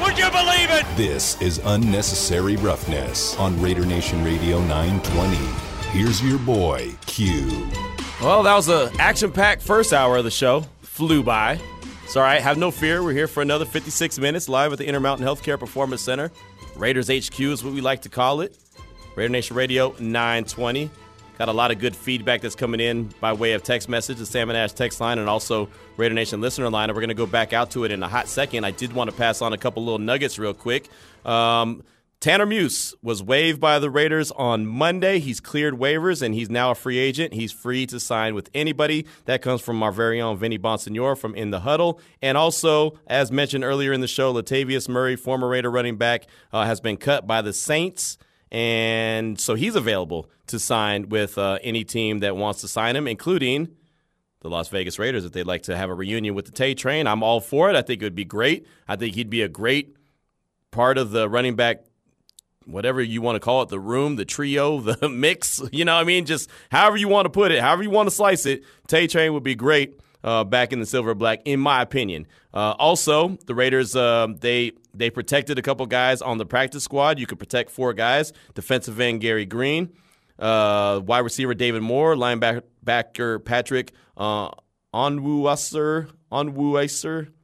Would you believe it? This is unnecessary roughness on Raider Nation Radio 920. Here's your boy, Q. Well, that was the action-packed first hour of the show. Flew by. It's all right. Have no fear. We're here for another 56 minutes live at the Intermountain Healthcare Performance Center. Raiders HQ is what we like to call it. Raider Nation Radio 920. Got a lot of good feedback that's coming in by way of text message, the Salmon Ash text line, and also Raider Nation listener line. And we're going to go back out to it in a hot second. I did want to pass on a couple little nuggets real quick. Um, Tanner Muse was waived by the Raiders on Monday. He's cleared waivers and he's now a free agent. He's free to sign with anybody. That comes from our very own Vinny Bonsignore from In the Huddle. And also, as mentioned earlier in the show, Latavius Murray, former Raider running back, uh, has been cut by the Saints. And so he's available to sign with uh, any team that wants to sign him, including the Las Vegas Raiders if they'd like to have a reunion with the Tay Train. I'm all for it. I think it would be great. I think he'd be a great part of the running back whatever you want to call it, the room, the trio, the mix, you know what I mean? Just however you want to put it, however you want to slice it, Tay Train would be great uh, back in the silver black, in my opinion. Uh, also, the Raiders, uh, they they protected a couple guys on the practice squad. You could protect four guys. Defensive end Gary Green, uh, wide receiver David Moore, linebacker Patrick uh, Onwuasor,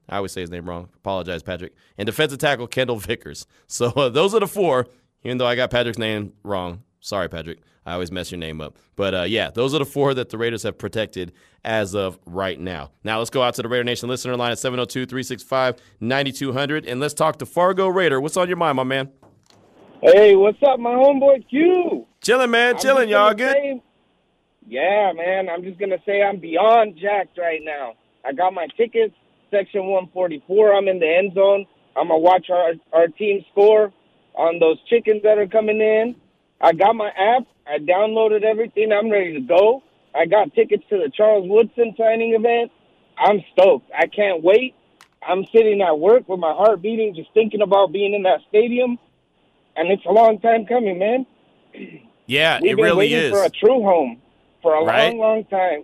I always say his name wrong. Apologize, Patrick. And defensive tackle Kendall Vickers. So uh, those are the four even though I got Patrick's name wrong. Sorry, Patrick. I always mess your name up. But uh, yeah, those are the four that the Raiders have protected as of right now. Now let's go out to the Raider Nation listener line at 702 365 9200 and let's talk to Fargo Raider. What's on your mind, my man? Hey, what's up, my homeboy Q? Chilling, man. Chilling, y'all good? Say, yeah, man. I'm just going to say I'm beyond jacked right now. I got my tickets, section 144. I'm in the end zone. I'm going to watch our, our team score on those chickens that are coming in. I got my app. I downloaded everything. I'm ready to go. I got tickets to the Charles Woodson signing event. I'm stoked. I can't wait. I'm sitting at work with my heart beating, just thinking about being in that stadium. And it's a long time coming, man. Yeah, We've it been really waiting is. for a true home for a Right. long, long time.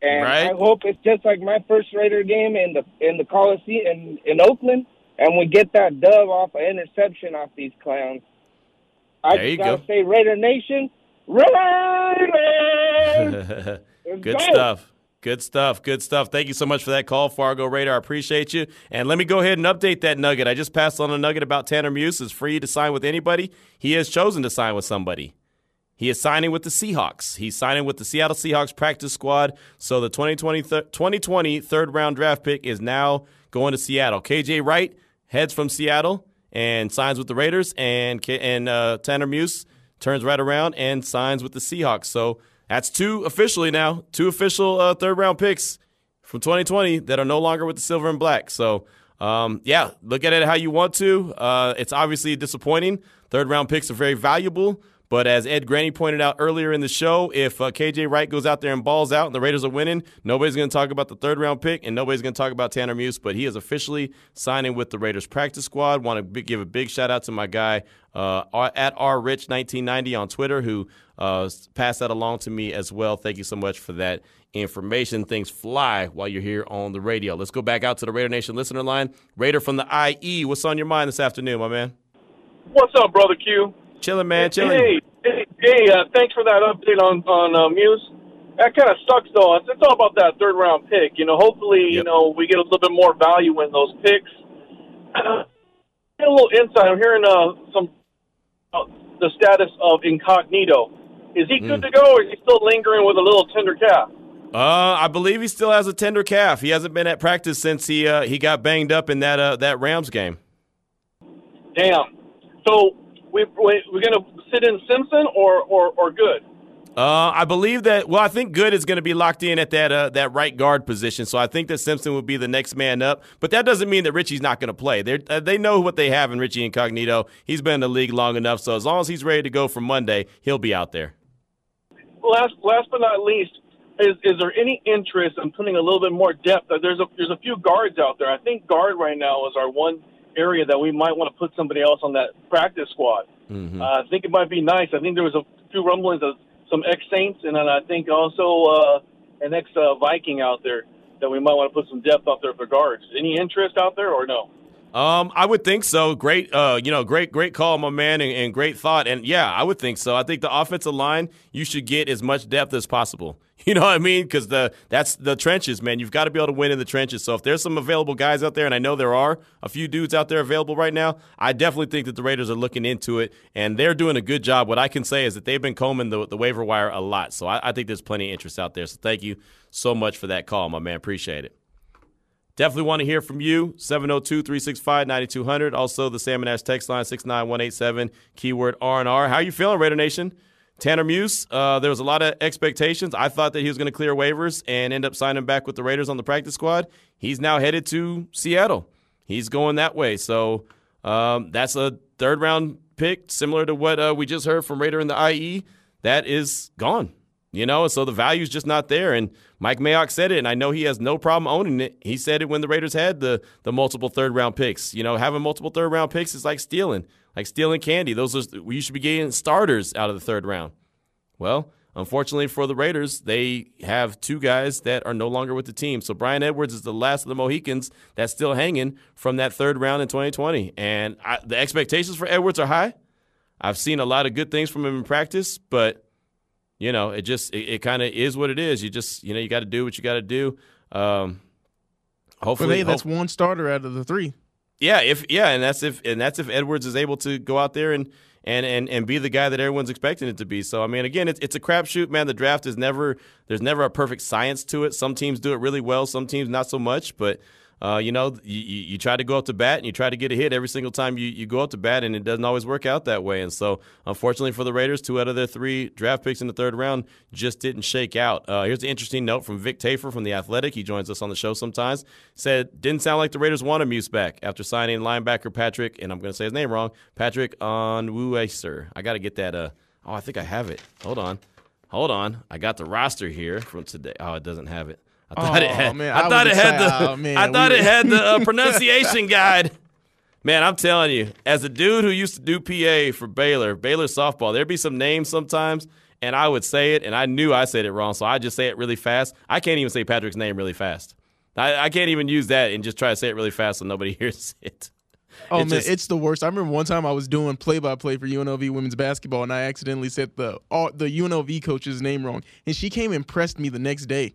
And Right. I hope it's just like my first Raider game in the in the Coliseum in, in Oakland, and we get that dub off an interception off these clowns. I There you just gotta go. say, Raider Nation, Raiders! Let's Good go. stuff. Good stuff. Good stuff. Thank you so much for that call, Fargo Raider. I appreciate you. And let me go ahead and update that nugget. I just passed on a nugget about Tanner Muse is free to sign with anybody. He has chosen to sign with somebody. He is signing with the Seahawks. He's signing with the Seattle Seahawks practice squad. So the 2020, th- 2020 third round draft pick is now going to Seattle. KJ Wright heads from Seattle and signs with the Raiders, and and uh, Tanner Muse turns right around and signs with the Seahawks. So that's two officially now, two official uh, third round picks from 2020 that are no longer with the silver and black. So, um, yeah, look at it how you want to. Uh, it's obviously disappointing. Third round picks are very valuable. But as Ed Graney pointed out earlier in the show, if uh, KJ Wright goes out there and balls out and the Raiders are winning, nobody's going to talk about the third round pick and nobody's going to talk about Tanner Muse. But he is officially signing with the Raiders practice squad. Want to give a big shout out to my guy uh, at rrich1990 on Twitter who uh, passed that along to me as well. Thank you so much for that information. Things fly while you're here on the radio. Let's go back out to the Raider Nation listener line. Raider from the IE, what's on your mind this afternoon, my man? What's up, brother Q? Chilling, man. Chilling. Hey, hey, hey uh, thanks for that update on on uh, Muse. That kind of sucks, though. It's, it's all about that third round pick. You know, hopefully, you know, we get a little bit more value in those picks. Get a little insight. I'm hearing uh, some uh, the status of Incognito. Is he Mm. good to go, or is he still lingering with a little tender calf? Uh, I believe he still has a tender calf. He hasn't been at practice since he uh, he got banged up in that uh, that Rams game. Damn. So we, we we're gonna sit in Simpson or or or good. Uh, I believe that. Well, I think Good is going to be locked in at that uh, that right guard position. So I think that Simpson will be the next man up. But that doesn't mean that Richie's not going to play. They uh, they know what they have in Richie Incognito. He's been in the league long enough. So as long as he's ready to go for Monday, he'll be out there. Last last but not least, is is there any interest in putting a little bit more depth? There's a there's a few guards out there. I think guard right now is our one area that we might want to put somebody else on that practice squad. Mm-hmm. Uh, I think it might be nice. I think there was a few rumblings of some ex Saints, and then I think also uh, an ex uh, Viking out there that we might want to put some depth out there for guards. Any interest out there or no? Um, I would think so. Great, uh, you know, great, great call, my man, and, and, great thought. And yeah, I would think so. I think the offensive line, you should get as much depth as possible. You know what I mean? Because the that's the trenches, man. You've got to be able to win in the trenches. So if there's some available guys out there, and I know there are a few dudes out there available right now, I definitely think that the Raiders are looking into it, and they're doing a good job. What I can say is that they've been combing the, the waiver wire a lot. So I, I think there's plenty of interest out there. So thank you so much for that call, my man. Appreciate it. Definitely want to hear from you. 702 365 9200. Also, the Salmon Ash text line 69187, keyword R&R. How you feeling, Raider Nation? Tanner Muse, uh, there was a lot of expectations. I thought that he was going to clear waivers and end up signing back with the Raiders on the practice squad. He's now headed to Seattle. He's going that way. So um, that's a third round pick, similar to what uh, we just heard from Raider in the IE. That is gone. You know, so the value's just not there. And Mike Mayock said it, and I know he has no problem owning it. He said it when the Raiders had the the multiple third round picks. You know, having multiple third round picks is like stealing, like stealing candy. Those are you should be getting starters out of the third round. Well, unfortunately for the Raiders, they have two guys that are no longer with the team. So Brian Edwards is the last of the Mohicans that's still hanging from that third round in 2020. And I, the expectations for Edwards are high. I've seen a lot of good things from him in practice, but you know, it just it, it kind of is what it is. You just you know you got to do what you got to do. Um, hopefully, hey, that's hope- one starter out of the three. Yeah, if yeah, and that's if and that's if Edwards is able to go out there and and and and be the guy that everyone's expecting it to be. So I mean, again, it's it's a crapshoot, man. The draft is never there's never a perfect science to it. Some teams do it really well, some teams not so much, but uh, you know, you, you try to go up to bat and you try to get a hit every single time you, you go up to bat, and it doesn't always work out that way. And so, unfortunately for the Raiders, two out of their three draft picks in the third round just didn't shake out. Uh, here's an interesting note from Vic Tafur from The Athletic. He joins us on the show sometimes. Said, didn't sound like the Raiders wanted Muse back after signing linebacker Patrick, and I'm going to say his name wrong, Patrick Onwuasor. I got to get that. Uh, oh, I think I have it. Hold on. Hold on. I got the roster here from today. Oh, it doesn't have it. I thought oh, it had. Man, I, I thought it had the. Oh, man, I thought we it had the uh, pronunciation guide. Man, I'm telling you, as a dude who used to do PA for Baylor, Baylor softball, there'd be some names sometimes, and I would say it, and I knew I said it wrong, so I just say it really fast. I can't even say Patrick's name really fast. I, I can't even use that and just try to say it really fast so nobody hears it. Oh man, just, it's the worst. I remember one time I was doing play-by-play for UNLV women's basketball, and I accidentally said the all, the UNLV coach's name wrong, and she came and pressed me the next day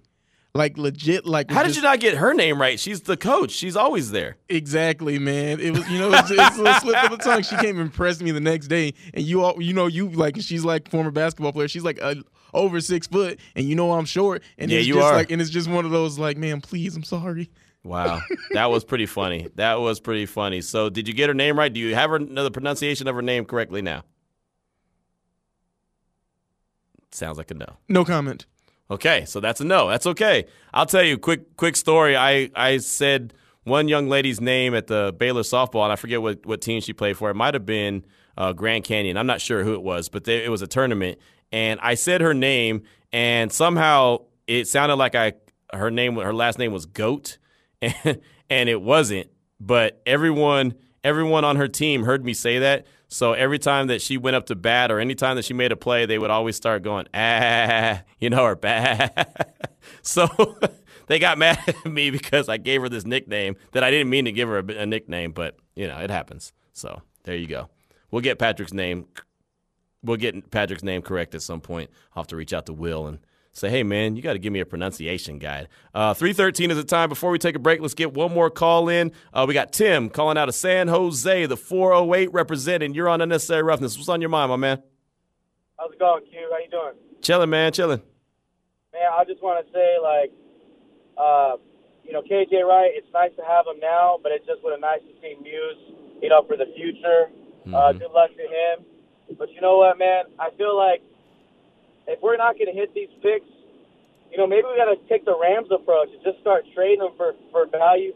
like legit like how did just, you not get her name right she's the coach she's always there exactly man it was you know it's, it's a slip of the tongue she came and impressed me the next day and you all you know you like she's like former basketball player she's like a, over six foot and you know i'm short and yeah, it's you just are. like and it's just one of those like man please i'm sorry Wow, that was pretty funny. That was pretty funny. So, did you get her name right? Do you have her the pronunciation of her name correctly now? Sounds like a no. No comment. Okay, so that's a no. That's okay. I'll tell you a quick quick story. I I said one young lady's name at the Baylor softball, and I forget what what team she played for. It might have been uh, Grand Canyon. I'm not sure who it was, but they, it was a tournament, and I said her name, and somehow it sounded like I her name her last name was Goat, and, and it wasn't. But everyone everyone on her team heard me say that, so every time that she went up to bat or any time that she made a play, they would always start going, ah, you know, or bah. so they got mad at me because I gave her this nickname that I didn't mean to give her a, a nickname, but, you know, it happens. So there you go. We'll get Patrick's name. We'll get Patrick's name correct at some point. I'll have to reach out to Will and – say, hey, man, you got to give me a pronunciation guide. Uh, 313 is the time. Before we take a break, let's get one more call in. Uh, we got Tim calling out of San Jose, the 408 representing. You're on Unnecessary Roughness. What's on your mind, my man? How's it going, Q? How you doing? Chilling, man, chilling. Man, I just want to say, like, uh, you know, KJ Wright, it's nice to have him now, but it just would have nice to see Muse, you know, for the future. Uh, mm-hmm. Uh, good luck to him. But you know what, man? I feel like if we're not going to hit these picks, you know, maybe we got to take the Rams approach and just start trading them for for value.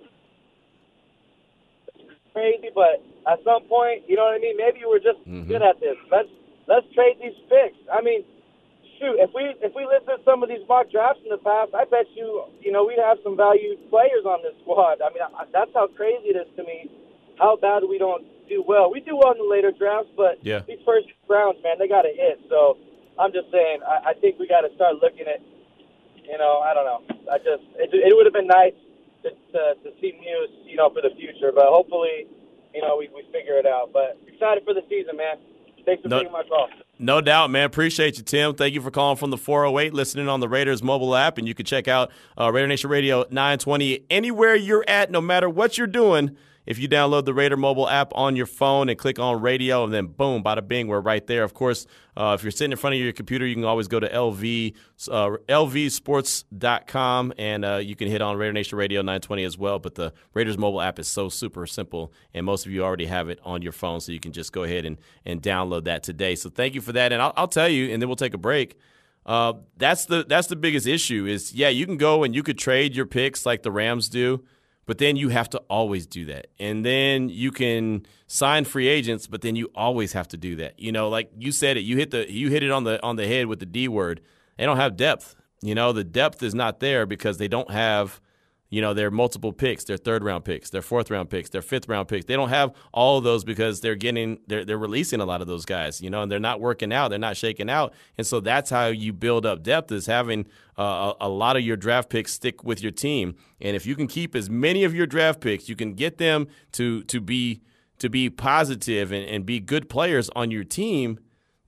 Crazy, but at some point, you know what I mean. Maybe we're just mm-hmm. good at this. Let's let's trade these picks. I mean, shoot, if we if we listed some of these mock drafts in the past, I bet you, you know, we'd have some valued players on this squad. I mean, I, that's how crazy it is to me. How bad we don't do well. We do well in the later drafts, but Yeah. these first rounds, man, they got to hit. So I'm just saying, I, I think we got to start looking at, you know, I don't know. I just it, it would have been nice to, to to see Muse, you know, for the future, but hopefully, you know, we we figure it out. But excited for the season, man. Thanks for No- taking my call. No doubt, man. Appreciate you, Tim. Thank you for calling from the 408, listening on the Raiders mobile app. And you can check out uh, Raider Nation Radio 920 anywhere you're at, no matter what you're doing. If you download the Raider mobile app on your phone and click on radio, and then boom, bada bing, we're right there. Of course, uh, if you're sitting in front of your computer, you can always go to LV, uh, lvsports.com and uh, you can hit on Raider Nation Radio 920 as well. But the Raiders mobile app is so super simple, and most of you already have it on your phone, so you can just go ahead and, and download that today. So thank you for that. And I'll, I'll tell you, and then we'll take a break. Uh, that's the that's the biggest issue is yeah you can go and you could trade your picks like the Rams do, but then you have to always do that, and then you can sign free agents, but then you always have to do that. You know, like you said it, you hit the you hit it on the on the head with the D word. They don't have depth. You know, the depth is not there because they don't have you know, their multiple picks, their third round picks, their fourth round picks, their fifth round picks. They don't have all of those because they're getting they're they're releasing a lot of those guys, you know, and they're not working out, they're not shaking out, and so that's how you build up depth is having uh, a, a lot of your draft picks stick with your team, and if you can keep as many of your draft picks, you can get them to to be to be positive and, and be good players on your team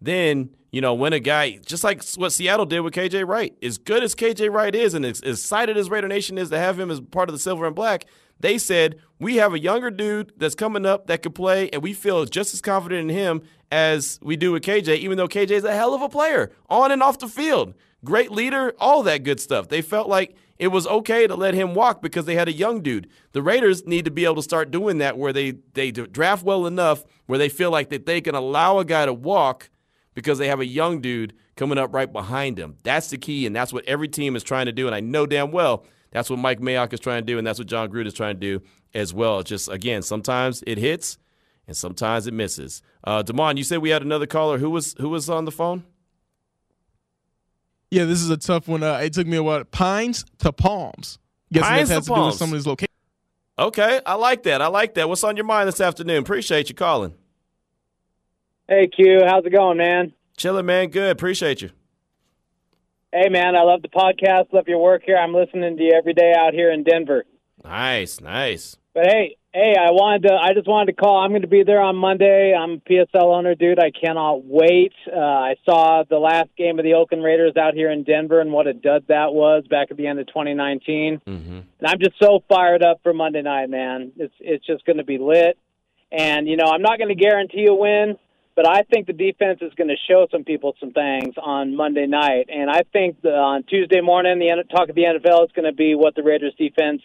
then you know when a guy just like what Seattle did with KJ Wright, as good as KJ Wright is, and as excited as Raider Nation is to have him as part of the Silver and Black, they said we have a younger dude that's coming up that could play, and we feel just as confident in him as we do with KJ, even though KJ is a hell of a player on and off the field, great leader, all that good stuff. They felt like it was okay to let him walk because they had a young dude. The Raiders need to be able to start doing that where they they draft well enough where they feel like that they can allow a guy to walk because they have a young dude coming up right behind him. That's the key, and that's what every team is trying to do. And I know damn well that's what Mike Mayock is trying to do, and that's what John Gruden is trying to do as well. It's just again, sometimes it hits and sometimes it misses. Uh, Damon, you said we had another caller. Who was who was on the phone? Yeah, this is a tough one. Uh, it took me a while. Pines to Palms. Guessing Pines that to has to, do with some of these locations. Okay, I like that. I like that. What's on your mind this afternoon? Appreciate you calling. Hey Q, how's it going, man? Chilling, man. Good. Appreciate you. Hey man, I love the podcast, love your work here. I'm listening to you every day out here in Denver. Nice, nice. But hey, hey, I wanted to I just wanted to call. I'm going to be there on Monday. I'm a PSL owner, dude. I cannot wait. Uh, I saw the last game of the Oakland Raiders out here in Denver and what a dud that was back at the end of 2019. Mm-hmm. And I'm just so fired up for Monday night, man. It's it's just going to be lit. And you know, I'm not going to guarantee a win, but I think the defense is going to show some people some things on Monday night. And I think the, on Tuesday morning, the talk of the NFL is going to be what the Raiders defense,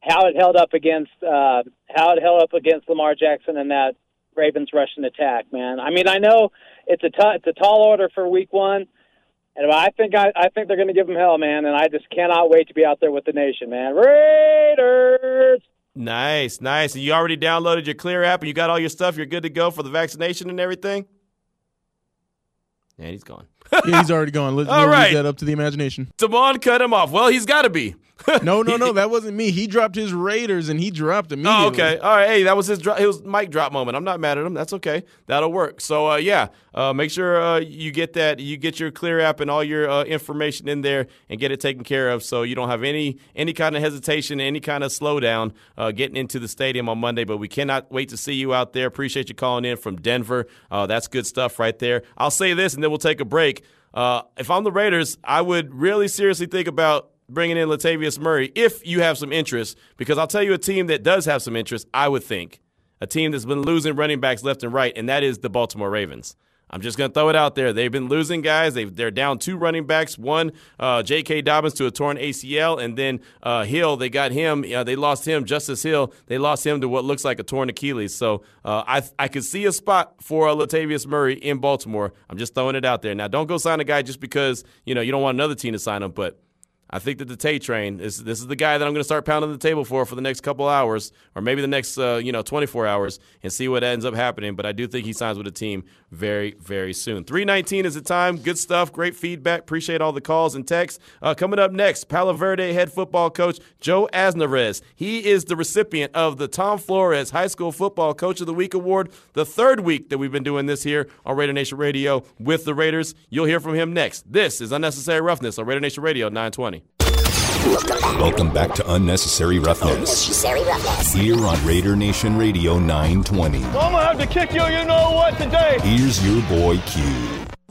how it held up against, uh, how it held up against Lamar Jackson and that Ravens rushing attack. Man, I mean, I know it's a t- it's a tall order for Week One. And I think I, I think they're going to give them hell, man, and I just cannot wait to be out there with the nation, man. Raiders. Nice, nice. And you already downloaded your Clear app and you got all your stuff. You're good to go for the vaccination and everything. And he's gone. Yeah, he's already gone. Let's All leave that up to the imagination. Damon cut him off. Well, he's got to be. No, no, no. That wasn't me. He dropped his Raiders and he dropped immediately. Oh, okay. All right. Hey, that was his dro- it was mic drop moment. I'm not mad at him. That's okay. That'll work. So uh, yeah, uh, make sure uh, you get that. You get your Clear app and all your uh, information in there and get it taken care of, so you don't have any any kind of hesitation, any kind of slowdown uh, getting into the stadium on Monday. But we cannot wait to see you out there. Appreciate you calling in from Denver. Uh, that's good stuff right there. I'll say this, and then we'll take a break. Uh, if I'm the Raiders, I would really seriously think about bringing in Latavius Murray if you have some interest, because I'll tell you a team that does have some interest, I would think. A team that's been losing running backs left and right, and that is the Baltimore Ravens. I'm just going to throw it out there. They've been losing guys. they are down two running backs. One, uh, J.K. Dobbins to a torn ACL, and then uh, Hill. They got him. Uh, they lost him. Justice Hill. They lost him to what looks like a torn Achilles. So uh, I I could see a spot for Latavius Murray in Baltimore. I'm just throwing it out there. Now, don't go sign a guy just because you know you don't want another team to sign him, but I think that the Tay train is this is the guy that I'm going to start pounding the table for for the next couple hours, or maybe the next uh, you know 24 hours, and see what ends up happening. But I do think he signs with the team very very soon. 319 is the time. Good stuff. Great feedback. Appreciate all the calls and texts. Uh, coming up next, Palo Verde head football coach Joe Aznarez. He is the recipient of the Tom Flores High School Football Coach of the Week award. The third week that we've been doing this here on Raider Nation Radio with the Raiders. You'll hear from him next. This is Unnecessary Roughness on Raider Nation Radio 920. Welcome back to Unnecessary Roughness. Unnecessary Roughness. Here on Raider Nation Radio 920. I'm gonna have to kick you, you know what, today. Here's your boy Q.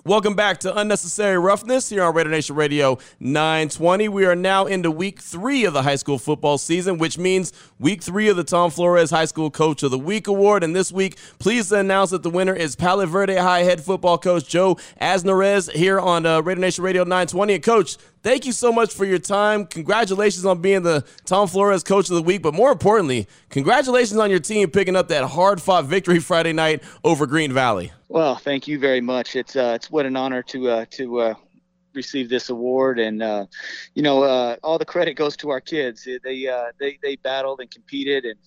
Welcome back to Unnecessary Roughness here on Raider Nation Radio 920. We are now into week three of the high school football season, which means week three of the Tom Flores High School Coach of the Week Award. And this week, pleased to announce that the winner is Palo Verde High head football coach Joe Aznarez here on uh, Raider Nation Radio 920. And coach, thank you so much for your time. Congratulations on being the Tom Flores Coach of the Week, but more importantly, congratulations on your team picking up that hard fought victory Friday night over Green Valley. Well, thank you very much. It's uh, it's what an honor to uh, to uh, receive this award, and uh, you know, uh, all the credit goes to our kids. They uh, they they battled and competed, and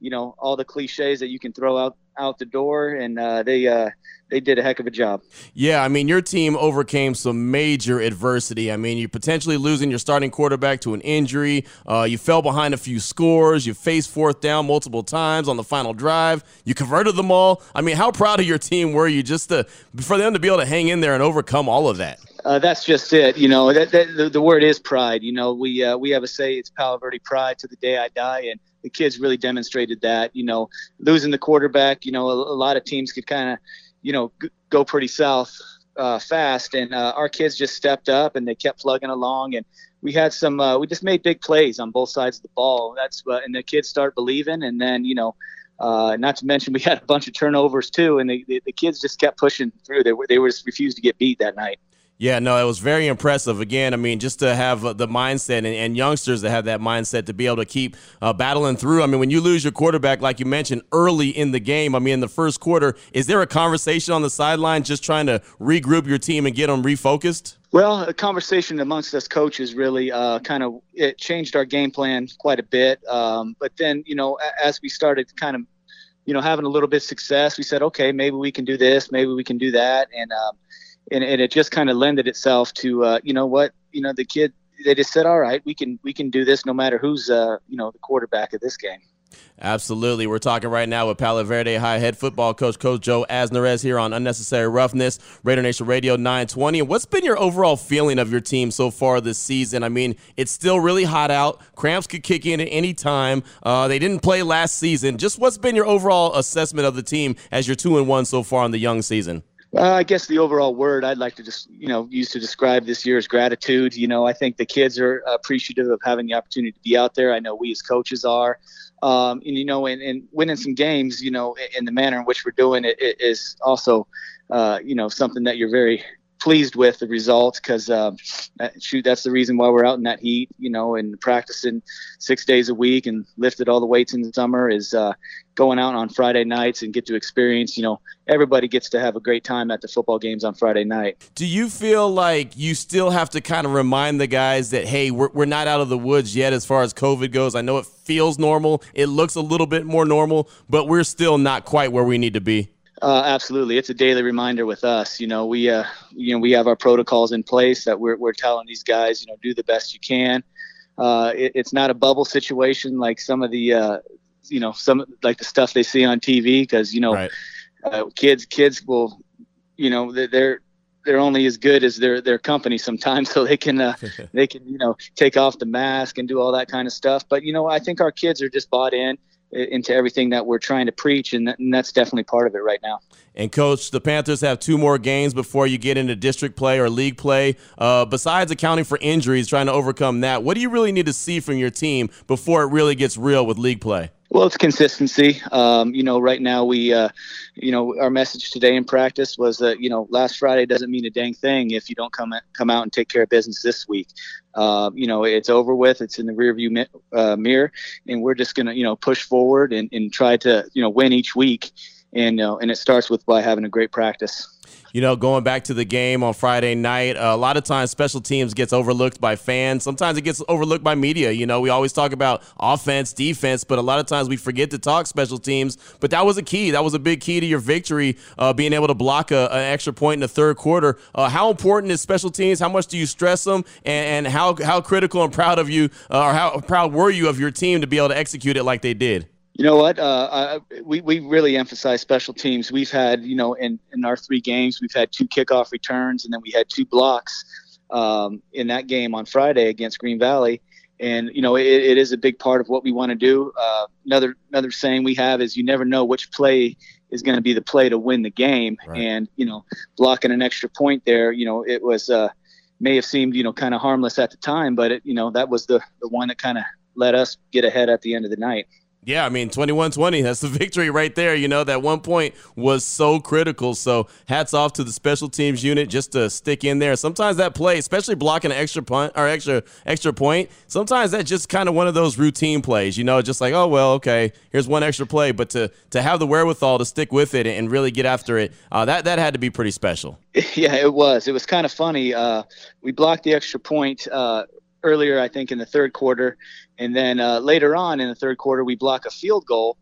you know, all the cliches that you can throw out out the door, and uh, they uh, they did a heck of a job. Yeah, I mean, your team overcame some major adversity. I mean, you're potentially losing your starting quarterback to an injury. Uh, you fell behind a few scores. You faced fourth down multiple times on the final drive. You converted them all. I mean, how proud of your team were you just to, for them to be able to hang in there and overcome all of that? Uh, that's just it. You know, that, that the, the, word is pride. You know, we uh, we have a say. It's Palo Verde pride to the day I die, and the kids really demonstrated that. You know, losing the quarterback. You know, a, a lot of teams could kind of you know, g- go pretty south uh, fast. And uh, our kids just stepped up and they kept plugging along. And we had some, uh, we just made big plays on both sides of the ball. That's uh, and the kids start believing. And then, you know, uh, not to mention we had a bunch of turnovers too, and the, the, the kids just kept pushing through. They were they were just refused to get beat that night. Yeah, no, it was very impressive. Again, I mean, just to have uh, the mindset and, and youngsters that have that mindset to be able to keep uh, battling through. I mean, when you lose your quarterback, like you mentioned early in the game, I mean, in the first quarter, is there a conversation on the sideline just trying to regroup your team and get them refocused? Well, a conversation amongst us coaches really uh, kind of it changed our game plan quite a bit. Um, but then, you know, as we started kind of, you know, having a little bit of success, we said, okay, maybe we can do this, maybe we can do that, and um, and, and it just kind of lended itself to uh, you know what you know the kid they just said all right we can we can do this no matter who's uh, you know the quarterback of this game Absolutely. We're talking right now with Palo Verde High head football coach, Coach Joe Aznarez here on Unnecessary Roughness, Raider Nation Radio 920. And what's been your overall feeling of your team so far this season? I mean, it's still really hot out. Cramps could kick in at any time. Uh, they didn't play last season. Just what's been your overall assessment of the team as you're two and one so far in the young season? Uh, I guess the overall word I'd like to just you know use to describe this year is gratitude. You know, I think the kids are appreciative of having the opportunity to be out there. I know we as coaches are, um, and you know, and, and winning some games, you know, in the manner in which we're doing it, it is also, uh, you know, something that you're very pleased with the results because uh, shoot that's the reason why we're out in that heat you know and practicing six days a week and lifted all the weights in the summer is uh, going out on friday nights and get to experience you know everybody gets to have a great time at the football games on friday night. Do you feel like you still have to kind of remind the guys that hey we're, we're not out of the woods yet as far as covid goes? I know it feels normal. It looks a little bit more normal but we're still not quite where we need to be uh, absolutely, it's a daily reminder with us. You know, we uh, you know we have our protocols in place that we're we're telling these guys, you know, do the best you can. Uh, it, it's not a bubble situation like some of the uh, you know some like the stuff they see on TV because you know right. uh, kids kids will you know they're they're only as good as their their company sometimes so they can uh, they can you know take off the mask and do all that kind of stuff but you know I think our kids are just bought in into everything that we're trying to preach, and, and, that's definitely part of it right now. And coach, the Panthers have two more games before you get into district play or league play. Uh, besides accounting for injuries, trying to overcome that, what do you really need to see from your team before it really gets real with league play? Well, it's consistency. Um, you know, right now we, uh, you know, our message today in practice was that you know last Friday doesn't mean a dang thing if you don't come come out and take care of business this week. Uh, you know, it's over with. It's in the rearview mi- uh, mirror, and we're just gonna you know push forward and, and try to you know win each week. And uh, and it starts with by having a great practice you know, going back to the game on Friday night, uh, a lot of times special teams gets overlooked by fans. Sometimes it gets overlooked by media. You know, we always talk about offense, defense, but a lot of times we forget to talk special teams. But that was a key. That was a big key to your victory, uh, being able to block a, an extra point in the third quarter. Uh, how important is special teams? How much do you stress them? And, and how how critical and proud of you, uh, or how proud were you of your team to be able to execute it like they did? You know what? Uh, I, we we really emphasize special teams. We've had you know in in our three games we've had two kickoff returns and then we had two blocks um, in that game on Friday against Green Valley. And you know it, it is a big part of what we want to do. Uh, another another saying we have is you never know which play is going to be the play to win the game. Right. And you know blocking an extra point there, you know it was uh, may have seemed you know kind of harmless at the time, but it, you know that was the the one that kind of let us get ahead at the end of the night. Yeah, I mean, 21 20, that's the victory right there. You know, that one point was so critical. So, hats off to the special teams unit just to stick in there. Sometimes that play, especially blocking an extra punt or extra extra point, sometimes that's just kind of one of those routine plays, you know, just like, oh, well, okay, here's one extra play. But to to have the wherewithal to stick with it and really get after it, uh, that, that had to be pretty special. Yeah, it was. It was kind of funny. Uh, we blocked the extra point uh, earlier, I think, in the third quarter. And then uh, later on in the third quarter, we block a field goal,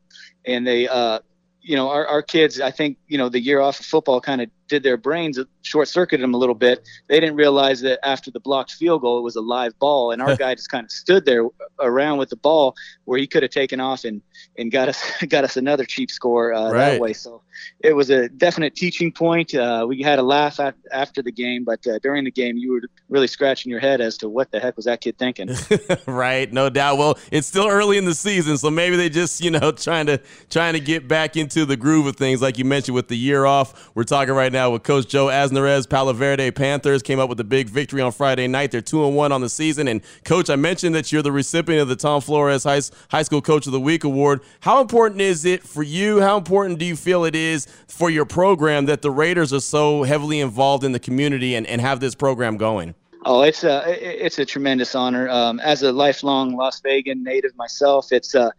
and they, uh, you know, our, our kids, I think, you know, the year off of football kind of did their brains short circuited them a little bit. They didn't realize that after the blocked field goal, it was a live ball, and our guy just kind of stood there around with the ball where he could have taken off and and got us got us another cheap score uh, right. that way. So it was a definite teaching point. Uh, we had a laugh at, after the game, but uh, during the game, you were really scratching your head as to what the heck was that kid thinking. right, no doubt. Well, it's still early in the season, so maybe they just you know trying to trying to get back into the groove of things, like you mentioned with the year off. We're talking right now with Coach Joe Aznarez. Palo Verde Panthers came up with a big victory on Friday night. They're two and one on the season. And Coach, I mentioned that you're the recipient of the Tom Flores High, High School Coach of the Week award. How important is it for you? How important do you feel it is for your program that the Raiders are so heavily involved in the community and, and have this program going? Oh, it's a it's a tremendous honor. Um, as a lifelong Las Vegas native myself, it's uh,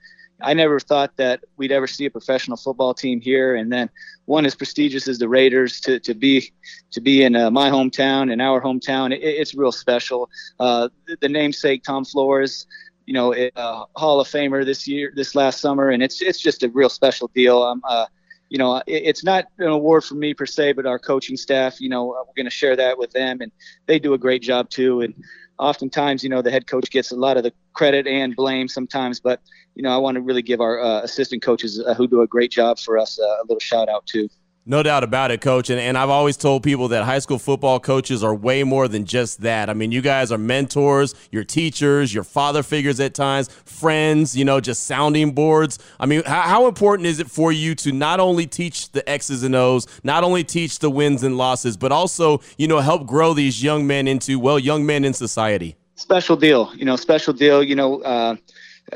I never thought that we'd ever see a professional football team here, and then one as prestigious as the Raiders to, to be to be in uh, my hometown and our hometown. It, it's real special. Uh, the, namesake Tom Flores, you know, uh, Hall of Famer this year, this last summer, and it's it's just a real special deal. Um, uh, you know, it, it's not an award for me per se, but our coaching staff. You know, we're going to share that with them, and they do a great job too. And oftentimes, you know, the head coach gets a lot of the credit and blame sometimes, but you know, I want to really give our uh, assistant coaches uh, who do a great job for us uh, a little shout out too. No doubt about it, coach. And, and I've always told people that high school football coaches are way more than just that. I mean, you guys are mentors, your teachers, your father figures at times, friends, you know, just sounding boards. I mean, how, how important is it for you to not only teach the X's and O's, not only teach the wins and losses, but also, you know, help grow these young men into, well, young men in society? Special deal, you know, special deal. You know, uh,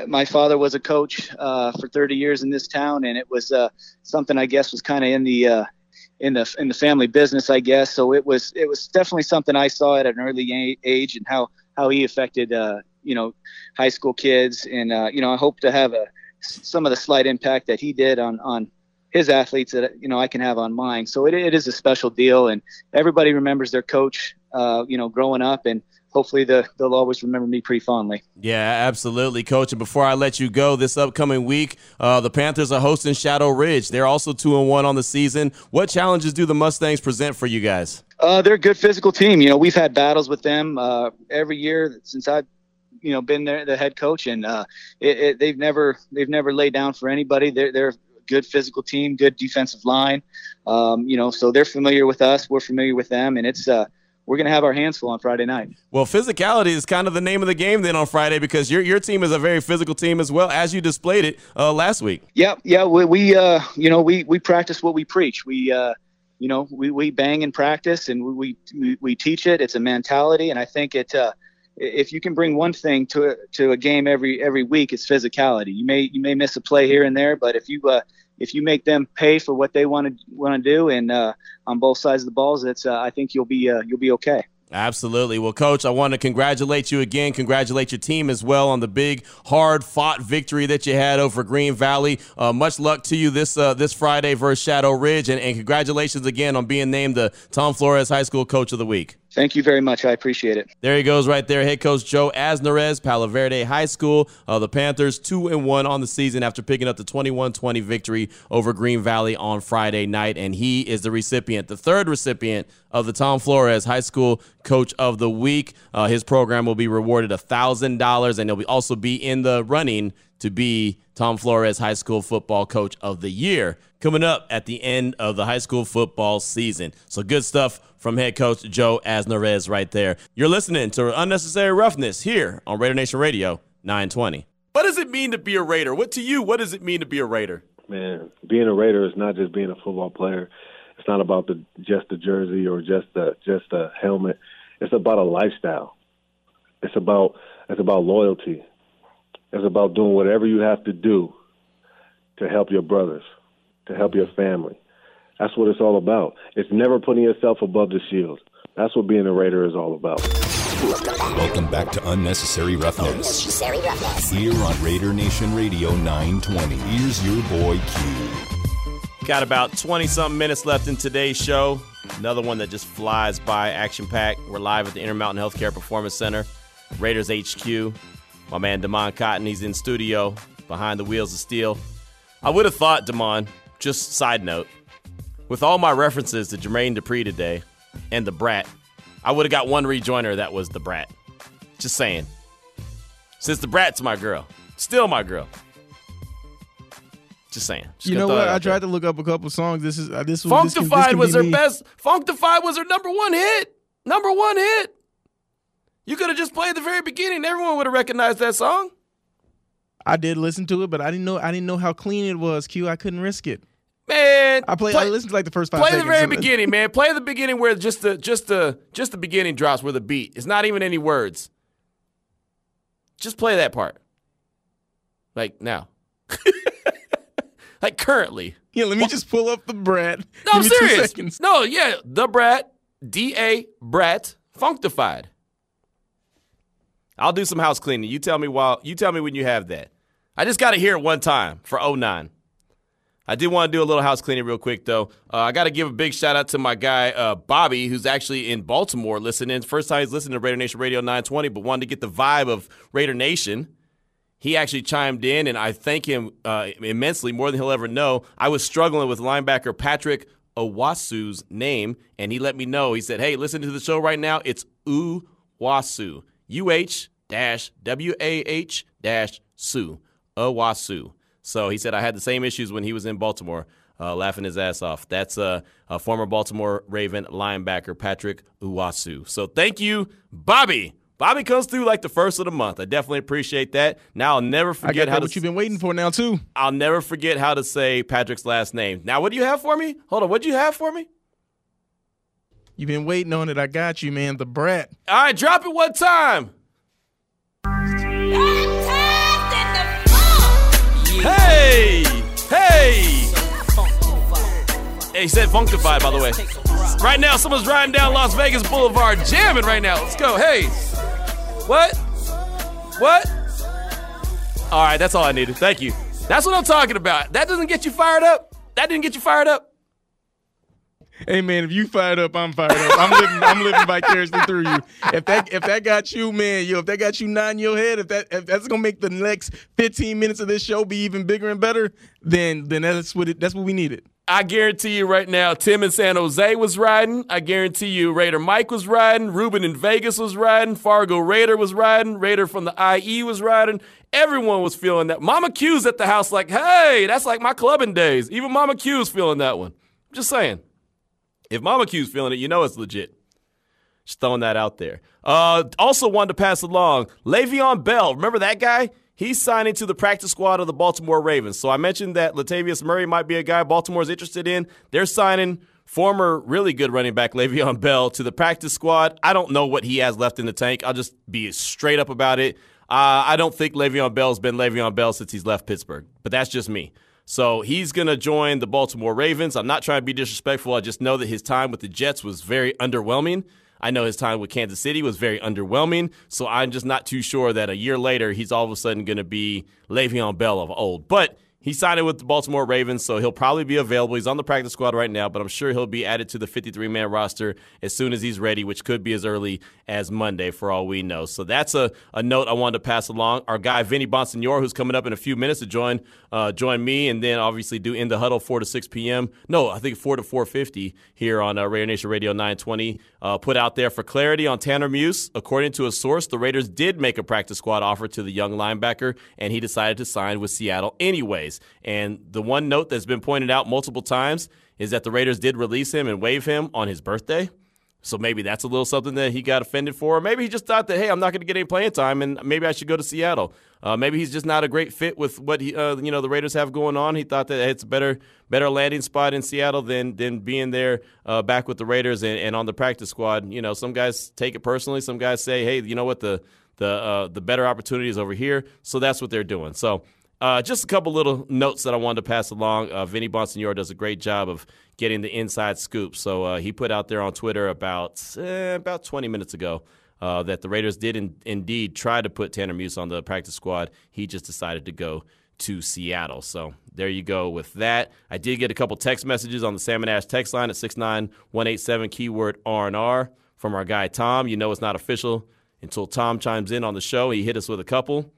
my father was a coach uh, for 30 years in this town, and it was uh, something I guess was kind of in the uh, in the in the family business, I guess. So it was it was definitely something I saw at an early age, and how how he affected uh, you know high school kids, and uh, you know I hope to have a some of the slight impact that he did on on his athletes that you know I can have on mine. So it, it is a special deal, and everybody remembers their coach, uh, you know, growing up, and hopefully the, they'll always remember me pretty fondly. Yeah, absolutely, coach. And before I let you go, this upcoming week, uh, the Panthers are hosting Shadow Ridge. They're also two and one on the season. What challenges do the Mustangs present for you guys? Uh, they're a good physical team. You know, we've had battles with them uh, every year since I've you know been there, the head coach, and uh, it, it, they've never they've never laid down for anybody. They're they're good physical team, good defensive line. Um, you know, so they're familiar with us. We're familiar with them, and it's uh, we're going to have our hands full on Friday night. Well, physicality is kind of the name of the game then on Friday because your your team is a very physical team as well as you displayed it uh, last week. Yeah, yeah, we, we uh, you know we we practice what we preach. We uh, you know we, we bang in practice and we, we we teach it. It's a mentality, and I think it uh, if you can bring one thing to a, to a game every every week, it's physicality. You may you may miss a play here and there, but if you uh, if you make them pay for what they want to want to do, and uh, on both sides of the balls, it's uh, I think you'll be uh, you'll be okay. Absolutely. Well, Coach, I want to congratulate you again. Congratulate your team as well on the big, hard-fought victory that you had over Green Valley. Uh, much luck to you this uh, this Friday versus Shadow Ridge, and, and congratulations again on being named the Tom Flores High School Coach of the Week. Thank you very much. I appreciate it. There he goes, right there. Head coach Joe Aznarez, Palo Verde High School. Uh, the Panthers two and one on the season after picking up the 21-20 victory over Green Valley on Friday night, and he is the recipient, the third recipient of the Tom Flores High School Coach of the Week. Uh, his program will be rewarded thousand dollars, and he'll be also be in the running to be Tom Flores High School Football Coach of the Year coming up at the end of the high school football season. So good stuff from head coach Joe Aznarez right there. You're listening to Unnecessary Roughness here on Raider Nation Radio 920. What does it mean to be a Raider? What to you, what does it mean to be a Raider? Man, being a Raider is not just being a football player. It's not about the just the jersey or just the just the helmet. It's about a lifestyle. It's about it's about loyalty. It's about doing whatever you have to do to help your brothers, to help your family. That's what it's all about. It's never putting yourself above the shield. That's what being a Raider is all about. Welcome back to Unnecessary Roughness. Unnecessary Roughness. Here on Raider Nation Radio 920. Here's your boy Q. Got about 20 something minutes left in today's show. Another one that just flies by action packed. We're live at the Intermountain Healthcare Performance Center, Raiders HQ. My man Damon Cotton, he's in studio behind the wheels of steel. I would have thought, Damon, just side note, with all my references to Jermaine Dupri today and the brat, I would have got one rejoiner that was the brat. Just saying. Since the brat's my girl, still my girl. Just saying. Just you know what? I out there. tried to look up a couple songs. This is uh, this was this can- this can was her me. best. Funkified was her number one hit. Number one hit. You could have just played the very beginning. Everyone would have recognized that song. I did listen to it, but I didn't know I didn't know how clean it was. Q, I couldn't risk it. Man, I played. play- I listened to like the first five. Play the very beginning, man. Play the beginning where just the just the just the beginning drops where the beat. It's not even any words. Just play that part. Like now. like currently. Yeah, let me just pull up the brat. No, I'm Give me two serious. No, yeah, the Brat, D A Brat, Funkified. I'll do some house cleaning. You tell me while you tell me when you have that. I just got to hear it one time for 09. I did want to do a little house cleaning real quick though. Uh, I got to give a big shout out to my guy uh, Bobby, who's actually in Baltimore listening. First time he's listening to Raider Nation Radio 920, but wanted to get the vibe of Raider Nation. He actually chimed in, and I thank him uh, immensely, more than he'll ever know. I was struggling with linebacker Patrick Owasu's name, and he let me know. He said, "Hey, listen to the show right now. It's Uwasu, U H dash W A H dash Su, Owasu." So he said I had the same issues when he was in Baltimore, uh, laughing his ass off. That's uh, a former Baltimore Raven linebacker Patrick Uwasu. So thank you, Bobby. Bobby comes through like the first of the month. I definitely appreciate that. Now I'll never forget how to. what you've been waiting for now too. I'll never forget how to say Patrick's last name. Now, what do you have for me? Hold on, what do you have for me? You've been waiting on it. I got you, man. The brat. All right, drop it one time. Hey, hey. Hey, he said funkified, by the way. Right now, someone's riding down Las Vegas Boulevard, jamming right now. Let's go. Hey, what? What? All right, that's all I needed. Thank you. That's what I'm talking about. That doesn't get you fired up. That didn't get you fired up. Hey man, if you fired up, I'm fired up. I'm living, I'm living vicariously through you. If that, if that got you, man, yo, if that got you nodding your head, if that, if that's gonna make the next 15 minutes of this show be even bigger and better, then, then that's what it, that's what we needed. I guarantee you right now, Tim in San Jose was riding. I guarantee you, Raider Mike was riding. Ruben in Vegas was riding. Fargo Raider was riding. Raider from the IE was riding. Everyone was feeling that. Mama Q's at the house, like, hey, that's like my clubbing days. Even Mama Q's feeling that one. Just saying. If Mama Q's feeling it, you know it's legit. Just throwing that out there. Uh, also wanted to pass along Le'Veon Bell. Remember that guy? He's signing to the practice squad of the Baltimore Ravens. So I mentioned that Latavius Murray might be a guy Baltimore's interested in. They're signing former really good running back Le'Veon Bell to the practice squad. I don't know what he has left in the tank. I'll just be straight up about it. Uh, I don't think Le'Veon Bell's been Le'Veon Bell since he's left Pittsburgh, but that's just me. So he's going to join the Baltimore Ravens. I'm not trying to be disrespectful. I just know that his time with the Jets was very underwhelming. I know his time with Kansas City was very underwhelming. So I'm just not too sure that a year later he's all of a sudden going to be Le'Veon Bell of old. But he signed it with the Baltimore Ravens, so he'll probably be available. He's on the practice squad right now, but I'm sure he'll be added to the 53 man roster as soon as he's ready, which could be as early as Monday for all we know. So that's a, a note I wanted to pass along. Our guy, Vinny Bonsignore, who's coming up in a few minutes to join uh, join me and then obviously do In the Huddle 4 to 6 p.m. No, I think 4 to 4.50 here on uh, Nation Radio 920. Uh, put out there for clarity on Tanner Muse. According to a source, the Raiders did make a practice squad offer to the young linebacker, and he decided to sign with Seattle And the one note that's been pointed out multiple times is that the Raiders did release him and waive him on his birthday. So maybe that's a little something that he got offended for. Or maybe he just thought that, hey, I'm not going to get any playing time, and maybe I should go to Seattle. Uh, maybe he's just not a great fit with what he, uh, you know, the Raiders have going on. He thought that it's a better, better landing spot in Seattle than than being there uh, back with the Raiders and, and on the practice squad. You know, some guys take it personally. Some guys say, hey, you know what, the the uh, the better opportunity is over here. So that's what they're doing. So. Uh, just a couple little notes that I wanted to pass along. Uh, Vinny Bonsignore does a great job of getting the inside scoop. So uh, he put out there on Twitter about eh, about 20 minutes ago uh, that the Raiders did in, indeed try to put Tanner Muse on the practice squad. He just decided to go to Seattle. So there you go with that. I did get a couple text messages on the Salmon Ash text line at 69187 keyword R&R from our guy Tom. You know it's not official until Tom chimes in on the show. He hit us with a couple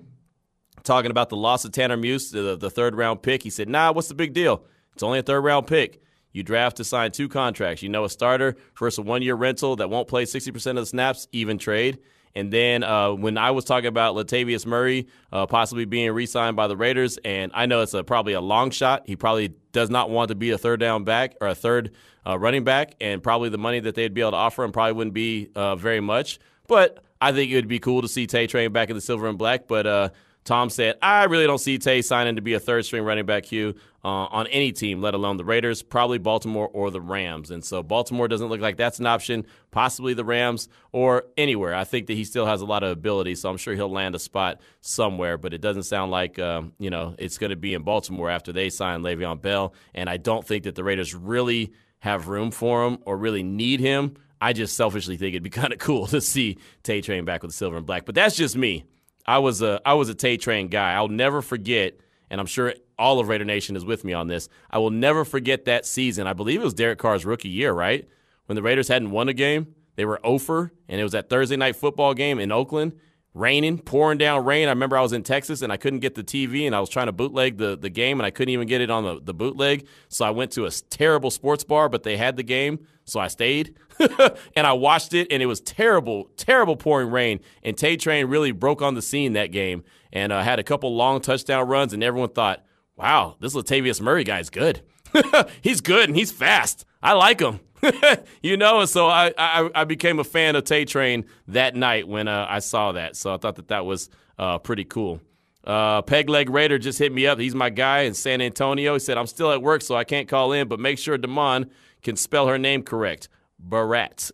talking about the loss of Tanner Muse, the, the third round pick. He said, nah, what's the big deal? It's only a third round pick. You draft to sign two contracts. You know, a starter versus a one year rental that won't play 60% of the snaps, even trade. And then uh, when I was talking about Latavius Murray uh, possibly being re signed by the Raiders, and I know it's a, probably a long shot. He probably does not want to be a third down back or a third uh, running back, and probably the money that they'd be able to offer him probably wouldn't be uh, very much. But I think it would be cool to see Tay Train back in the silver and black. But uh, Tom said, I really don't see Tay signing to be a third string running back, Hugh, uh, on any team, let alone the Raiders, probably Baltimore or the Rams. And so Baltimore doesn't look like that's an option, possibly the Rams or anywhere. I think that he still has a lot of ability, so I'm sure he'll land a spot somewhere, but it doesn't sound like, um, you know, it's going to be in Baltimore after they sign Le'Veon Bell. And I don't think that the Raiders really have room for him or really need him. I just selfishly think it'd be kind of cool to see Tay Train back with the silver and black, but that's just me. I was a I was a Tay Train guy. I'll never forget, and I'm sure all of Raider Nation is with me on this. I will never forget that season. I believe it was Derek Carr's rookie year, right? When the Raiders hadn't won a game, they were oh over, and it was that Thursday night football game in Oakland, raining, pouring down rain. I remember I was in Texas and I couldn't get the TV, and I was trying to bootleg the, the game, and I couldn't even get it on the, the bootleg. So I went to a terrible sports bar, but they had the game, so I stayed. and I watched it, and it was terrible, terrible pouring rain. And Tay Train really broke on the scene that game and uh, had a couple long touchdown runs, and everyone thought, wow, this Latavius Murray guy is good. he's good and he's fast. I like him. you know, and so I, I, I became a fan of Tay Train that night when uh, I saw that. So I thought that that was uh, pretty cool. Uh, Peg Leg Raider just hit me up. He's my guy in San Antonio. He said, I'm still at work, so I can't call in, but make sure Damon can spell her name correct. Barat.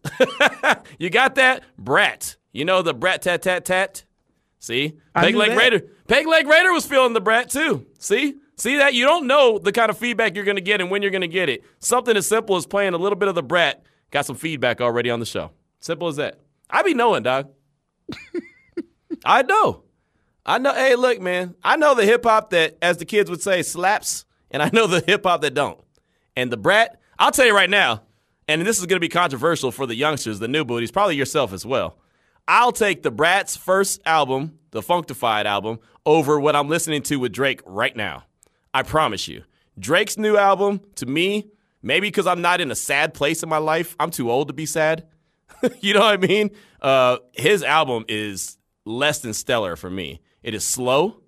you got that? Brat. You know the brat tat tat tat? See? Peg Leg Raider. Peg Leg Raider was feeling the brat too. See? See that? You don't know the kind of feedback you're going to get and when you're going to get it. Something as simple as playing a little bit of the brat got some feedback already on the show. Simple as that. I be knowing, dog. I know. I know. Hey, look, man. I know the hip hop that, as the kids would say, slaps, and I know the hip hop that don't. And the brat, I'll tell you right now, and this is going to be controversial for the youngsters, the new booties, probably yourself as well. I'll take the Brat's first album, the Funkdafied album, over what I'm listening to with Drake right now. I promise you. Drake's new album, to me, maybe because I'm not in a sad place in my life, I'm too old to be sad. you know what I mean? Uh, his album is less than stellar for me. It is slow.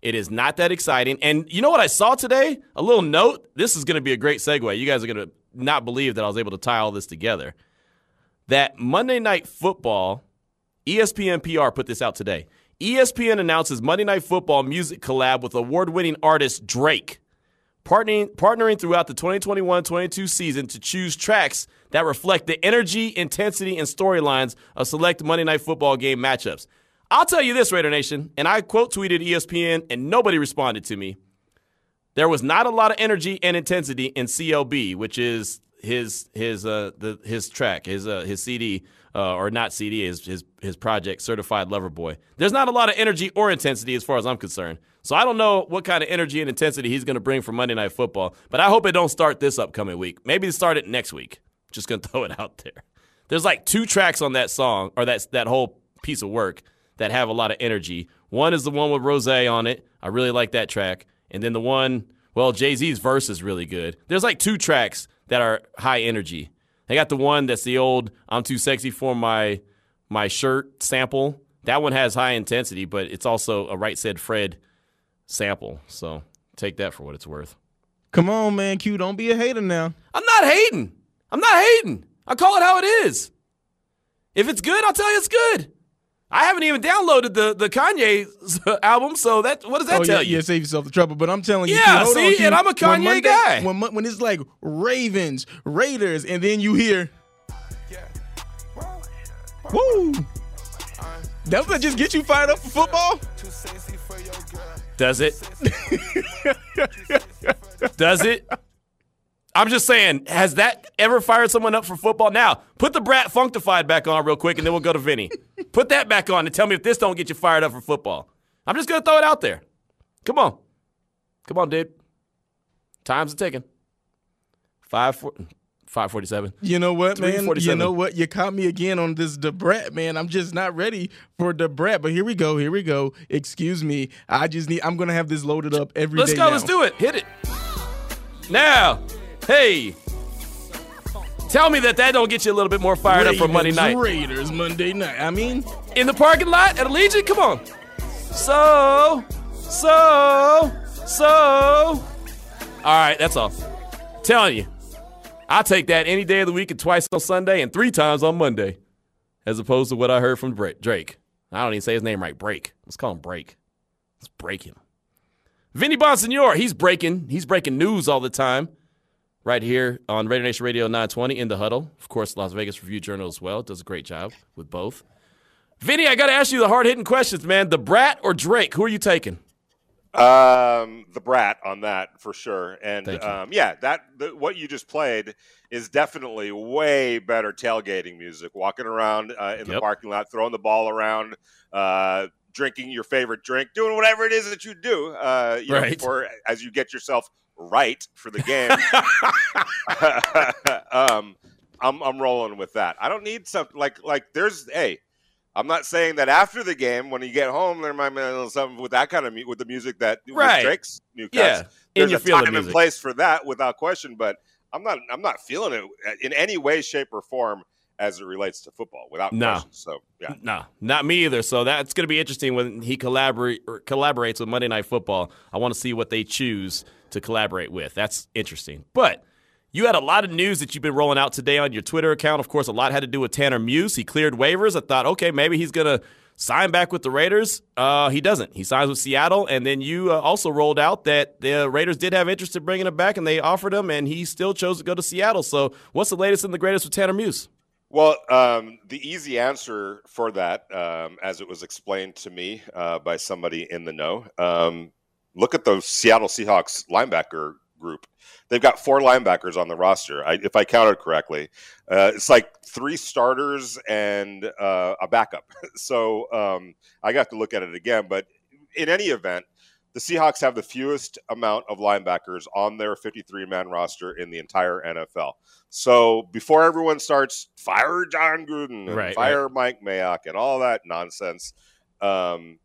It is not that exciting. And you know what I saw today? A little note. This is going to be a great segue. You guys are going to not believe that I was able to tie all this together. That Monday Night Football, ESPN PR put this out today. ESPN announces Monday Night Football music collab with award winning artist Drake. partnering, partnering throughout the 2021 22 season to choose tracks that reflect the energy, intensity, and storylines of select Monday Night Football game matchups. I'll tell you this, Raider Nation, and I quote tweeted ESPN, and nobody responded to me. There was not a lot of energy and intensity in CLB, which is his his uh the his track, his uh his CD uh, or not CD, his his his project, Certified Lover Boy. There's not a lot of energy or intensity as far as I'm concerned. So I don't know what kind of energy and intensity he's going to bring for Monday Night Football, but I hope it don't start this upcoming week. Maybe start it next week. Just going to throw it out there. There's like two tracks on that song or that that whole piece of work that have a lot of energy. One is the one with Rose on it. I really like that track. And then the one, well, Jay Z's verse is really good. There's like two tracks that are high energy. They got the one that's the old "I'm too sexy for my my shirt" sample. That one has high intensity, but it's also a Right Said Fred sample. So take that for what it's worth. Come on, man, Q. Don't be a hater now. I'm not hating. I'm not hating. I call it how it is. If it's good, I'll tell you it's good. I haven't even downloaded the the Kanye album, so that what does that oh, tell yeah, you? Yeah, save yourself the trouble. But I'm telling you, Yeah, Q, see, on, and I'm a When Kanye Monday- guy. When when it's like Ravens, Raiders, and then you hear, woo, doesn't that just get you fired up for football? Does it? Does it? I'm just saying, has that ever fired someone up for football? Now, put the Brat Funkdafied back on real quick, and then we'll go to Vinny. put that back on and tell me if this don't get you fired up for football. I'm just gonna throw it out there. Come on, come on, dude. Time's a ticking. Five forty-seven. You know what, man? You know what? You caught me again on this Da Brat, man. I'm just not ready for Da Brat. But here we go. Here we go. Excuse me. I just need. I'm gonna have this loaded up every Let's day go. now. Let's do it. Hit it. Now, hey, tell me that that don't get you a little bit more fired up for Monday night. Raiders Monday night. I mean, in the parking lot at Allegiant. Come on. So, so, so. All right, that's all. Telling you, I'll take that any day of the week and twice on Sunday and three times on Monday, as opposed to what I heard from Dra- Drake. I don't even say his name right. Break. Let's call him Break. Let's break him. Vinny Bonsignore, he's breaking. He's breaking news all the time. Right here on Raider Nation Radio 920 in the huddle. Of course, Las Vegas Review Journal as well. Does a great job with both. Vinny, I got to ask you the hard hitting questions, man. The Brat or Drake? Who are you taking? Um, the brat on that for sure, and um, yeah, that the, what you just played is definitely way better tailgating music. Walking around uh, in the parking lot, throwing the ball around, uh, drinking your favorite drink, doing whatever it is that you do, uh, you know, before as you get yourself right for the game. um, I'm I'm rolling with that. I don't need something like like there's hey. I'm not saying that after the game, when you get home, there might be a little something with that kind of mu- with the music that Right. Drake's new cuts. Yeah, There's a time and place for that, without question. But I'm not I'm not feeling it in any way, shape, or form as it relates to football, without No. question. So yeah, No, not me either. So that's going to be interesting when he collaborate collaborates with Monday Night Football. I want to see what they choose to collaborate with. That's interesting. But you had a lot of news that you've been rolling out today on your Twitter account. Of course, a lot had to do with Tanner Muse. He cleared waivers. I thought, okay, maybe he's going to sign back with the Raiders. Uh, he doesn't. He signs with Seattle. And then you uh, also rolled out that the Raiders did have interest in bringing him back, and they offered him, and he still chose to go to Seattle. So what's the latest and the greatest with Tanner Muse? Well, um, the easy answer for that, um, as it was explained to me uh, by somebody in the know, um, look at the Seattle Seahawks linebacker group. They've got four linebackers on the roster, I, if I counted correctly. Uh, it's like three starters and uh, a backup. so um, I got to look at it again. But in any event, the Seahawks have the fewest amount of linebackers on their 53 man roster in the entire NFL. So before everyone starts fire Jon Gruden Right, fire Mike Mayock and all that nonsense, um,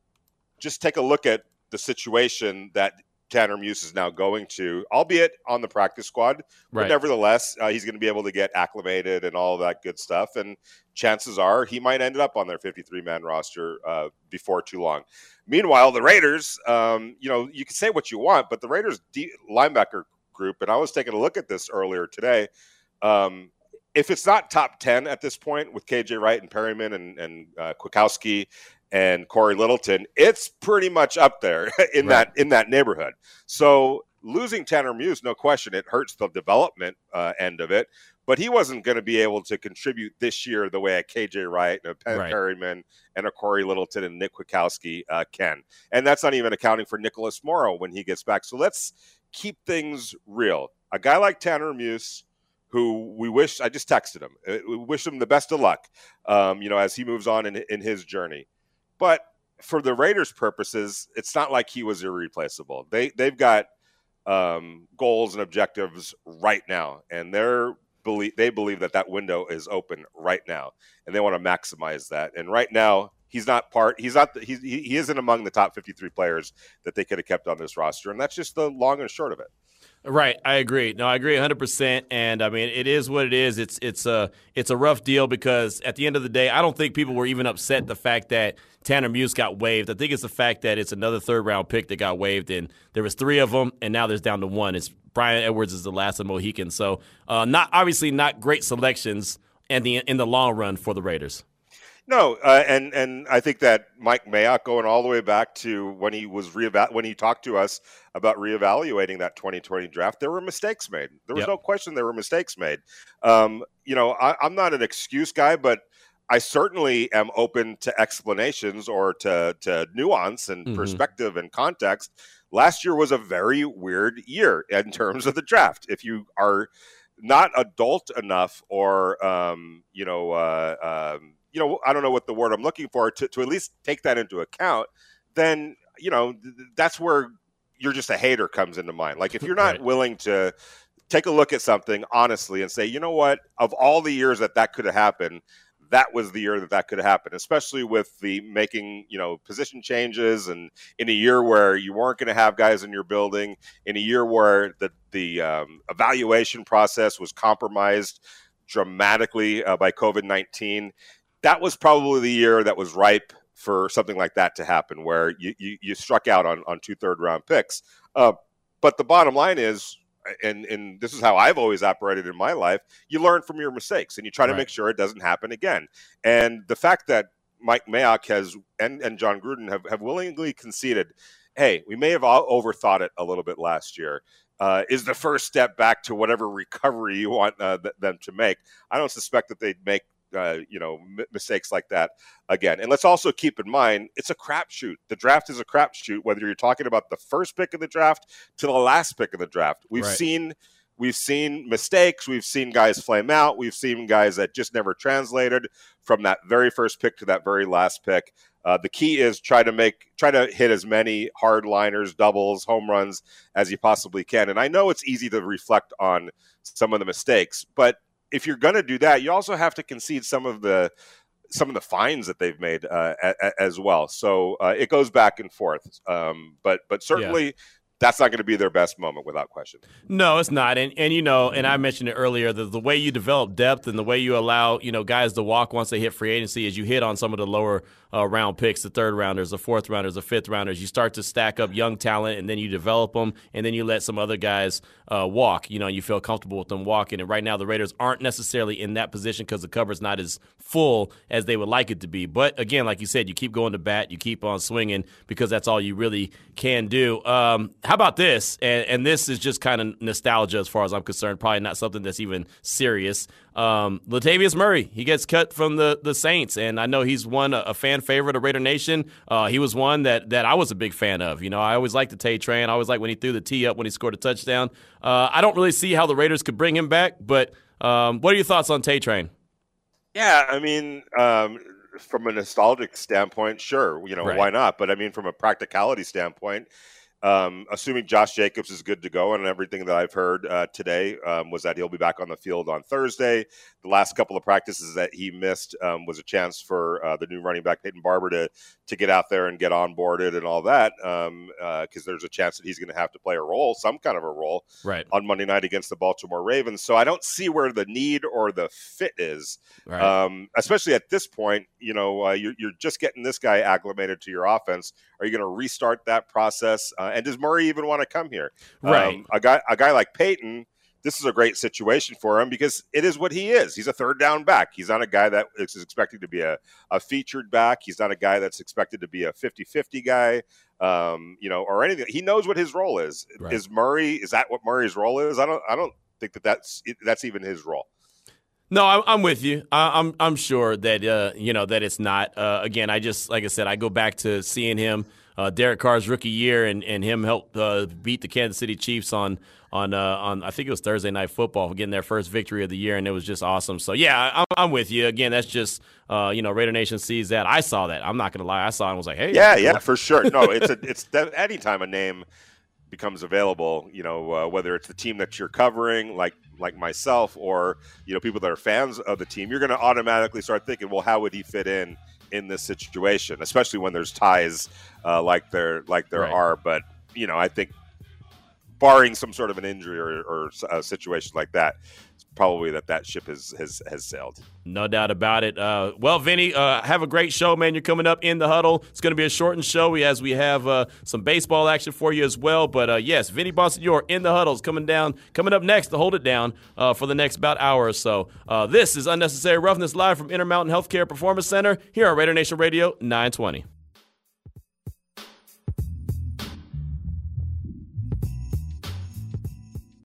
just take a look at the situation that Tanner Muse is now going to, albeit on the practice squad, but Right. nevertheless, uh, he's going to be able to get acclimated and all that good stuff. And chances are he might end up on their 53 man roster uh, before too long. Meanwhile, the Raiders, um, you know, you can say what you want, but the Raiders linebacker group, and I was taking a look at this earlier today. Um, if it's not top 10 at this point with KJ Wright and Perryman and, and uh, Kwiatkowski and Corey Littleton, it's pretty much up there in Right. that in that neighborhood. So losing Tanner Muse, no question, it hurts the development uh, end of it. But he wasn't going to be able to contribute this year the way a KJ Wright and a Penn Right. Perryman and a Corey Littleton and Nick Kwiatkowski uh, can. And that's not even accounting for Nicholas Morrow when he gets back. So let's keep things real. A guy like Tanner Muse, who we wish, I just texted him, uh, we wish him the best of luck, um, you know, as he moves on in, in his journey. But for the Raiders' purposes, it's not like he was irreplaceable. They they've got um, goals and objectives right now, and they're believe they believe that that window is open right now, and they want to maximize that. And right now, he's not part. He's not. He's, he he isn't among the top fifty three players that they could have kept on this roster, and that's just the long and short of it. Right, I agree. No, I agree 100%. And I mean, it is what it is. It's it's a it's a rough deal because at the end of the day, I don't think people were even upset the fact that Tanner Muse got waived. I think it's the fact that it's another third round pick that got waived, and there was three of them, and now there's down to one. It's Bryan Edwards is the last of Mohican. So, uh, not obviously not great selections in the in the long run for the Raiders. No, uh, and and I think that Mike Mayock going all the way back to when he was reeva- when he talked to us about reevaluating that 2020 draft, there were mistakes made. There was Yep. no question there were mistakes made. Um, you know, I, I'm not an excuse guy, but I certainly am open to explanations or to to nuance and Mhm. perspective and context. Last year was a very weird year in terms of the draft. If you are not adult enough or um, you know uh, um, you know i don't know what the word i'm looking for to, to at least take that into account then you know th- th- that's where you're just a hater comes into mind like if you're not Right. willing to take a look at something honestly and say you know what of all the years that that could have happened that was the year that that could happen especially with the making you know position changes and in a year where you weren't going to have guys in your building in a year where the the um, evaluation process was compromised dramatically uh, by COVID 19. That was probably the year that was ripe for something like that to happen, where you, you, you struck out on, on two third round picks. Uh, but the bottom line is, and, and this is how I've always operated in my life, you learn from your mistakes and you try to Right. make sure it doesn't happen again. And the fact that Mike Mayock has and, and Jon Gruden have, have willingly conceded, hey, we may have all overthought it a little bit last year. Uh, is the first step back to whatever recovery you want uh, th- them to make. I don't suspect that they'd make uh, you know m- mistakes like that again. And let's also keep in mind it's a crapshoot. The draft is a crapshoot. Whether you're talking about the first pick of the draft to the last pick of the draft, we've Right. seen we've seen mistakes. We've seen guys flame out. We've seen guys that just never translated from that very first pick to that very last pick. Uh, the key is try to make try to hit as many hard liners, doubles, home runs as you possibly can. And I know it's easy to reflect on some of the mistakes, but if you're going to do that, you also have to concede some of the some of the fines that they've made uh, a, a- as well. So uh, it goes back and forth. Um, but but certainly that's not going to be their best moment without question. No, it's not. And and you know, and I mentioned it earlier, the, the way you develop depth and the way you allow, you know, guys to walk once they hit free agency is you hit on some of the lower uh, round picks, the third rounders, the fourth rounders, the fifth rounders. You start to stack up young talent and then you develop them and then you let some other guys uh, walk, you know, and you feel comfortable with them walking. And right now the Raiders aren't necessarily in that position because the cover's not as full as they would like it to be. But again, like you said, you keep going to bat, you keep on swinging because that's all you really can do. Um, how about this? And, and this is just kind of nostalgia as far as I'm concerned. Probably not something that's even serious. Um, Latavius Murray, he gets cut from the, the Saints, and I know he's one a, a fan favorite of Raider Nation. Uh, he was one that that I was a big fan of. You know, I always liked the Tay Train. I always liked when he threw the tee up when he scored a touchdown. Uh, I don't really see how the Raiders could bring him back, but um, what are your thoughts on Tay Train? Yeah, I mean, um, from a nostalgic standpoint, sure, you know, Right. why not? But I mean, from a practicality standpoint, um, assuming Josh Jacobs is good to go, and everything that I've heard uh, today um, was that he'll be back on the field on Thursday. The last couple of practices that he missed um, was a chance for uh, the new running back Peyton Barber to to get out there and get onboarded and all that, because there's a chance that he's going to have to play a role, some kind of a role, Right. on Monday night against the Baltimore Ravens. So I don't see where the need or the fit is, Right. um, especially at this point. You know, uh, you're, you're just getting this guy acclimated to your offense. Are you going to restart that process? Uh, and does Murray even want to come here? Right. Um, a guy, a guy like Peyton. This is a great situation for him because it is what he is. He's a third down back. He's not a guy that is expected to be a, a featured back. He's not a guy that's expected to be a 50 50 guy. um, you know, or anything. He knows what his role is. Right. Is Murray? Is that what Murray's role is? I don't. I don't think that that's that's even his role. No, I'm, I'm with you. I, I'm I'm sure that uh, you know that it's not. Uh, again, I just like I said, I go back to seeing him, uh, Derek Carr's rookie year, and, and him help uh, beat the Kansas City Chiefs on on uh, on I think it was Thursday Night Football, getting their first victory of the year, and it was just awesome. So yeah, I'm, I'm with you. Again, that's just uh, you know Raider Nation sees that. I saw that. I'm not gonna lie. I saw it and was like, hey, Yeah, yeah, for sure. No, it's a, it's that anytime a name becomes available, you know, uh, whether it's the team that you're covering, like like myself, or you know, people that are fans of the team, you're going to automatically start thinking, well, how would he fit in in this situation, especially when there's ties uh, like there like there Right. are. But you know, I think barring some sort of an injury or, or a situation like that, probably that that ship has has, has sailed. No doubt about it. Uh, well, Vinny, uh, have a great show, man. You're coming up in the huddle. It's going to be a shortened show as we have uh, some baseball action for you as well. But uh, yes, Vinny Bonsignore in the huddle is coming down, coming up next to hold it down uh, for the next about hour or so. Uh, this is Unnecessary Roughness live from Intermountain Healthcare Performance Center here on Raider Nation Radio 920.